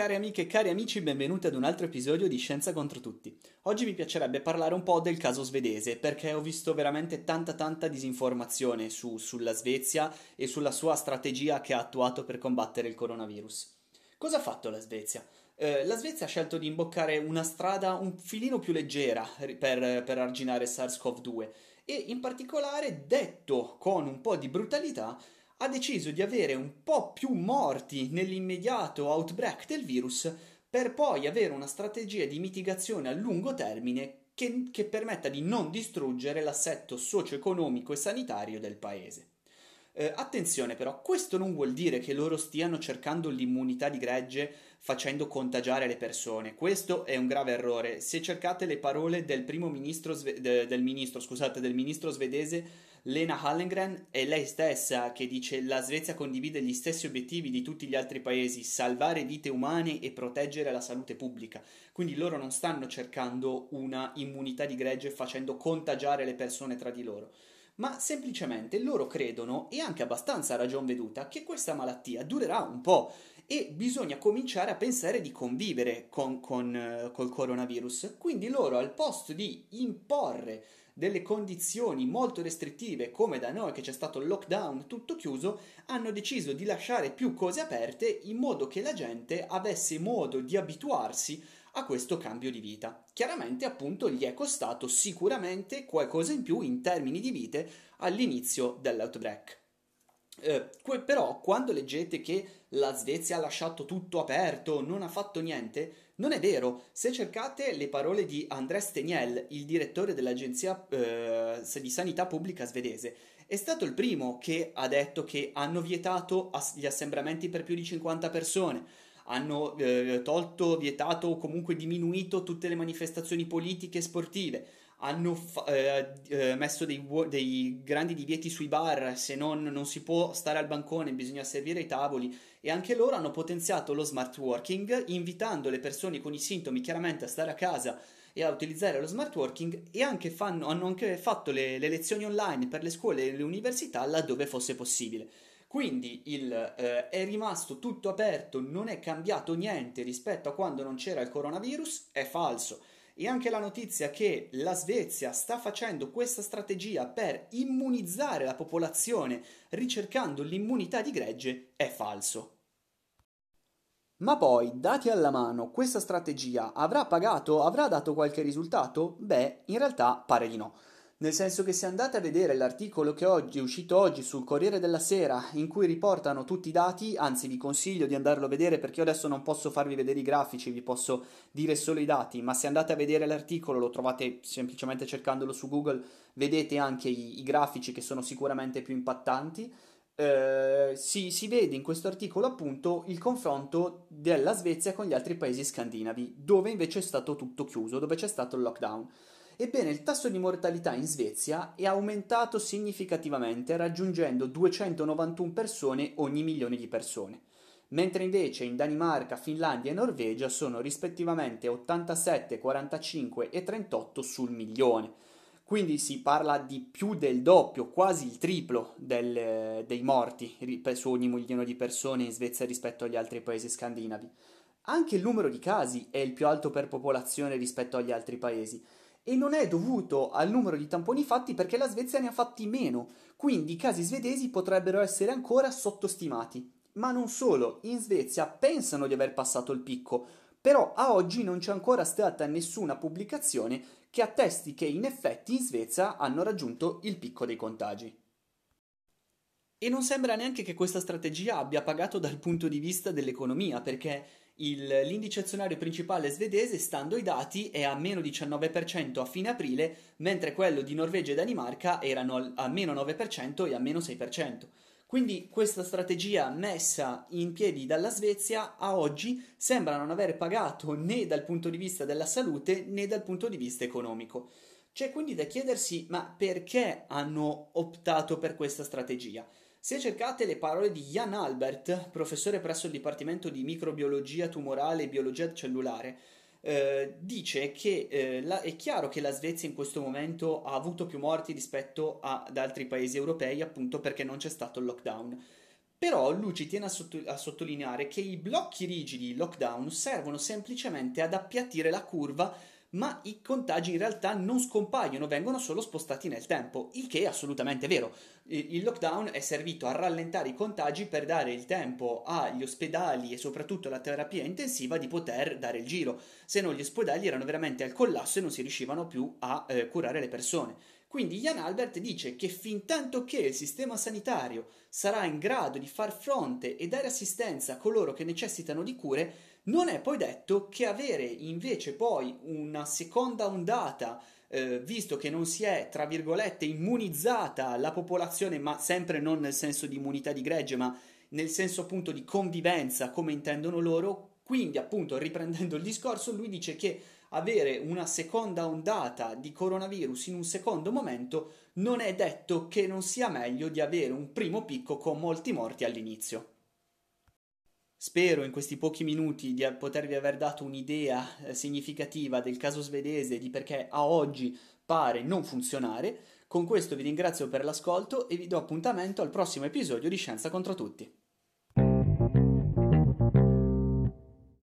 care amiche e cari amici, benvenuti ad un altro episodio di Scienza contro tutti. Oggi mi piacerebbe parlare un po' del caso svedese, perché ho visto veramente tanta tanta disinformazione su, sulla Svezia e sulla sua strategia che ha attuato per combattere il coronavirus. Cosa ha fatto la Svezia? Eh, la Svezia ha scelto di imboccare una strada un filino più leggera per, per arginare SARS-CoV-2 e in particolare, detto con un po' di brutalità, ha deciso di avere un po' più morti nell'immediato outbreak del virus per poi avere una strategia di mitigazione a lungo termine che, che permetta di non distruggere l'assetto socio-economico e sanitario del paese. Eh, attenzione però, questo non vuol dire che loro stiano cercando l'immunità di gregge facendo contagiare le persone. Questo è un grave errore. Se cercate le parole del primo ministro, sve- de- del ministro, scusate, del ministro svedese Lena Hallengren, è lei stessa che dice la Svezia condivide gli stessi obiettivi di tutti gli altri paesi, salvare vite umane e proteggere la salute pubblica. Quindi loro non stanno cercando una immunità di gregge facendo contagiare le persone tra di loro ma semplicemente loro credono, e anche abbastanza a ragion veduta, che questa malattia durerà un po' e bisogna cominciare a pensare di convivere con, con, uh, col coronavirus. Quindi loro al posto di imporre delle condizioni molto restrittive, come da noi che c'è stato il lockdown tutto chiuso, hanno deciso di lasciare più cose aperte in modo che la gente avesse modo di abituarsi a questo cambio di vita. Chiaramente appunto gli è costato sicuramente qualcosa in più in termini di vite all'inizio dell'outbreak. Eh, que- però quando leggete che la Svezia ha lasciato tutto aperto, non ha fatto niente, non è vero. Se cercate le parole di Andrés Teniel, il direttore dell'agenzia eh, di sanità pubblica svedese, è stato il primo che ha detto che hanno vietato gli assembramenti per più di 50 persone hanno eh, tolto, vietato o comunque diminuito tutte le manifestazioni politiche e sportive, hanno fa- eh, eh, messo dei, dei, grandi divieti sui bar, se non, non si può stare al bancone, bisogna servire i tavoli e anche loro hanno potenziato lo smart working, invitando le persone con i sintomi chiaramente a stare a casa e a utilizzare lo smart working e anche fanno, hanno anche fatto le, le lezioni online per le scuole e le università laddove fosse possibile. Quindi il, eh, è rimasto tutto aperto, non è cambiato niente rispetto a quando non c'era il coronavirus, è falso. E anche la notizia che la Svezia sta facendo questa strategia per immunizzare la popolazione ricercando l'immunità di gregge è falso. Ma poi, dati alla mano, questa strategia avrà pagato, avrà dato qualche risultato? Beh, in realtà pare di no. Nel senso che se andate a vedere l'articolo che oggi è uscito oggi sul Corriere della Sera in cui riportano tutti i dati, anzi vi consiglio di andarlo a vedere perché io adesso non posso farvi vedere i grafici, vi posso dire solo i dati, ma se andate a vedere l'articolo lo trovate semplicemente cercandolo su Google, vedete anche i, i grafici che sono sicuramente più impattanti. Eh, si, si vede in questo articolo appunto il confronto della Svezia con gli altri paesi scandinavi, dove invece è stato tutto chiuso, dove c'è stato il lockdown. Ebbene, il tasso di mortalità in Svezia è aumentato significativamente, raggiungendo 291 persone ogni milione di persone, mentre invece in Danimarca, Finlandia e Norvegia sono rispettivamente 87, 45 e 38 sul milione. Quindi si parla di più del doppio, quasi il triplo del, dei morti su ogni milione di persone in Svezia rispetto agli altri paesi scandinavi. Anche il numero di casi è il più alto per popolazione rispetto agli altri paesi e non è dovuto al numero di tamponi fatti perché la Svezia ne ha fatti meno, quindi i casi svedesi potrebbero essere ancora sottostimati. Ma non solo, in Svezia pensano di aver passato il picco, però a oggi non c'è ancora stata nessuna pubblicazione che attesti che in effetti in Svezia hanno raggiunto il picco dei contagi. E non sembra neanche che questa strategia abbia pagato dal punto di vista dell'economia, perché il, l'indice azionario principale svedese, stando ai dati, è a meno 19% a fine aprile, mentre quello di Norvegia e Danimarca erano a meno 9% e a meno 6%. Quindi questa strategia messa in piedi dalla Svezia a oggi sembra non aver pagato né dal punto di vista della salute né dal punto di vista economico. C'è quindi da chiedersi ma perché hanno optato per questa strategia? Se cercate le parole di Jan Albert, professore presso il Dipartimento di Microbiologia tumorale e Biologia cellulare, eh, dice che eh, la, è chiaro che la Svezia in questo momento ha avuto più morti rispetto ad altri paesi europei, appunto perché non c'è stato il lockdown. Però lui ci tiene a, sotto- a, sottolineare che i blocchi rigidi, lockdown, servono semplicemente ad appiattire la curva, ma i contagi in realtà non scompaiono, vengono solo spostati nel tempo, il che è assolutamente vero. Il lockdown è servito a rallentare i contagi per dare il tempo agli ospedali e soprattutto alla terapia intensiva di poter dare il giro, se no gli ospedali erano veramente al collasso e non si riuscivano più a eh, curare le persone. Quindi Jan Albert dice che fin tanto che il sistema sanitario sarà in grado di far fronte e dare assistenza a coloro che necessitano di cure, non è poi detto che avere invece poi una seconda ondata, eh, visto che non si è, tra virgolette, immunizzata la popolazione, ma sempre non nel senso di immunità di gregge, ma nel senso appunto di convivenza, come intendono loro, quindi appunto riprendendo il discorso, lui dice che avere una seconda ondata di coronavirus in un secondo momento non è detto che non sia meglio di avere un primo picco con molti morti all'inizio. Spero in questi pochi minuti di potervi aver dato un'idea eh, significativa del caso svedese di perché a oggi pare non funzionare. Con questo vi ringrazio per l'ascolto e vi do appuntamento al prossimo episodio di Scienza contro tutti.